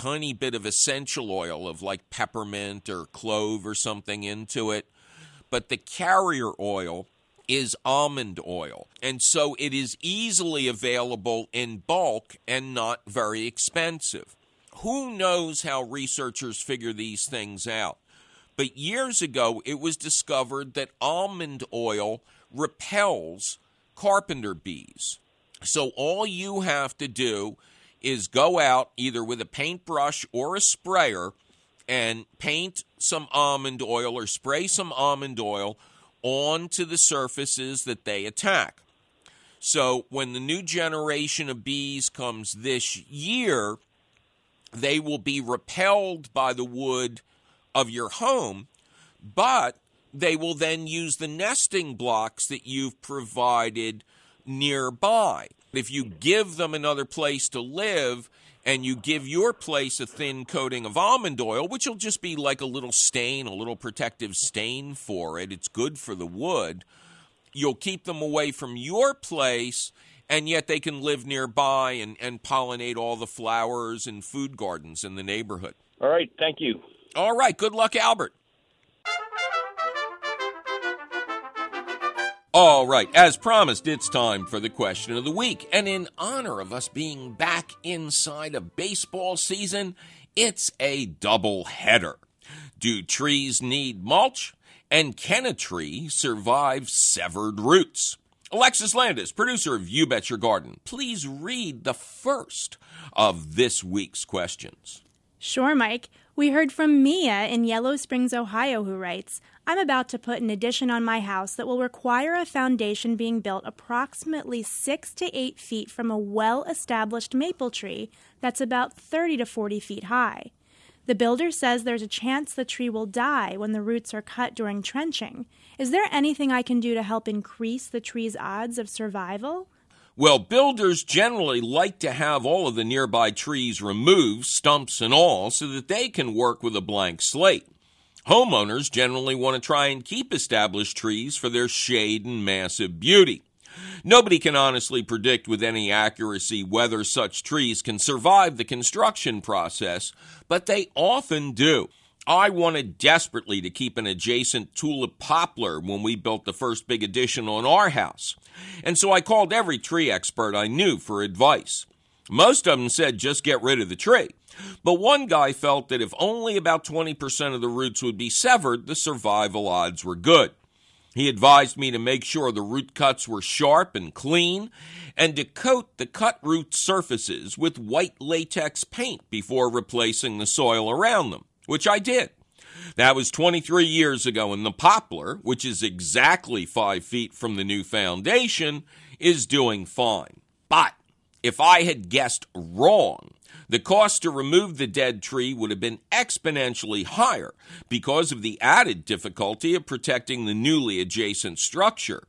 tiny bit of essential oil of like peppermint or clove or something into it. But the carrier oil is almond oil. And so it is easily available in bulk and not very expensive. Who knows how researchers figure these things out? But years ago, it was discovered that almond oil repels carpenter bees. So all you have to do is go out either with a paintbrush or a sprayer and paint some almond oil or spray some almond oil onto the surfaces that they attack. So when the new generation of bees comes this year, they will be repelled by the wood of your home, but they will then use the nesting blocks that you've provided nearby. If you give them another place to live and you give your place a thin coating of almond oil, which will just be like a little stain, a little protective stain for it, it's good for the wood. You'll keep them away from your place, and yet they can live nearby and, and pollinate all the flowers and food gardens in the neighborhood. All right. Thank you. All right. Good luck, Albert. All right, as promised, it's time for the question of the week. And in honor of us being back inside of baseball season, it's a double header. Do trees need mulch? And can a tree survive severed roots? Alexis Landis, producer of You Bet Your Garden, please read the first of this week's questions. Sure, Mike. We heard from Mia in Yellow Springs, Ohio, who writes I'm about to put an addition on my house that will require a foundation being built approximately six to eight feet from a well established maple tree that's about 30 to 40 feet high. The builder says there's a chance the tree will die when the roots are cut during trenching. Is there anything I can do to help increase the tree's odds of survival? Well, builders generally like to have all of the nearby trees removed, stumps and all, so that they can work with a blank slate. Homeowners generally want to try and keep established trees for their shade and massive beauty. Nobody can honestly predict with any accuracy whether such trees can survive the construction process, but they often do. I wanted desperately to keep an adjacent tulip poplar when we built the first big addition on our house, and so I called every tree expert I knew for advice. Most of them said just get rid of the tree. But one guy felt that if only about 20% of the roots would be severed, the survival odds were good. He advised me to make sure the root cuts were sharp and clean and to coat the cut root surfaces with white latex paint before replacing the soil around them, which I did. That was 23 years ago, and the poplar, which is exactly five feet from the new foundation, is doing fine. But if I had guessed wrong, the cost to remove the dead tree would have been exponentially higher because of the added difficulty of protecting the newly adjacent structure.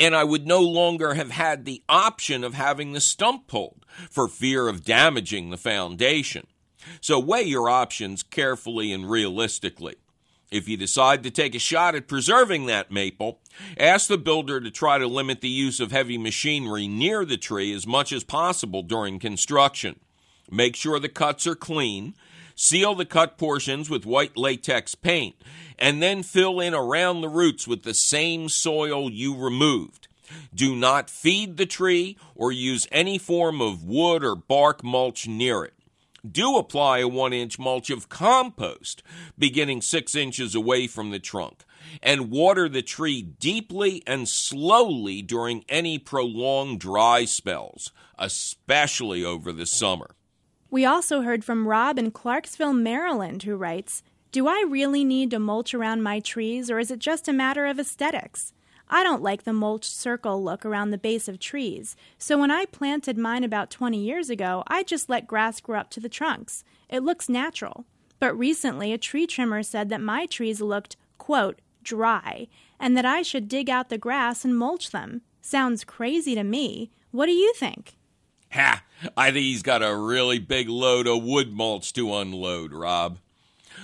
And I would no longer have had the option of having the stump pulled for fear of damaging the foundation. So weigh your options carefully and realistically. If you decide to take a shot at preserving that maple, ask the builder to try to limit the use of heavy machinery near the tree as much as possible during construction. Make sure the cuts are clean. Seal the cut portions with white latex paint, and then fill in around the roots with the same soil you removed. Do not feed the tree or use any form of wood or bark mulch near it. Do apply a one inch mulch of compost beginning six inches away from the trunk, and water the tree deeply and slowly during any prolonged dry spells, especially over the summer. We also heard from Rob in Clarksville, Maryland, who writes Do I really need to mulch around my trees, or is it just a matter of aesthetics? I don't like the mulched circle look around the base of trees, so when I planted mine about 20 years ago, I just let grass grow up to the trunks. It looks natural. But recently, a tree trimmer said that my trees looked, quote, dry, and that I should dig out the grass and mulch them. Sounds crazy to me. What do you think? Ha! I think he's got a really big load of wood mulch to unload, Rob.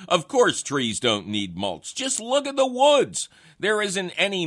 Of course, trees don't need mulch. Just look at the woods. There isn't any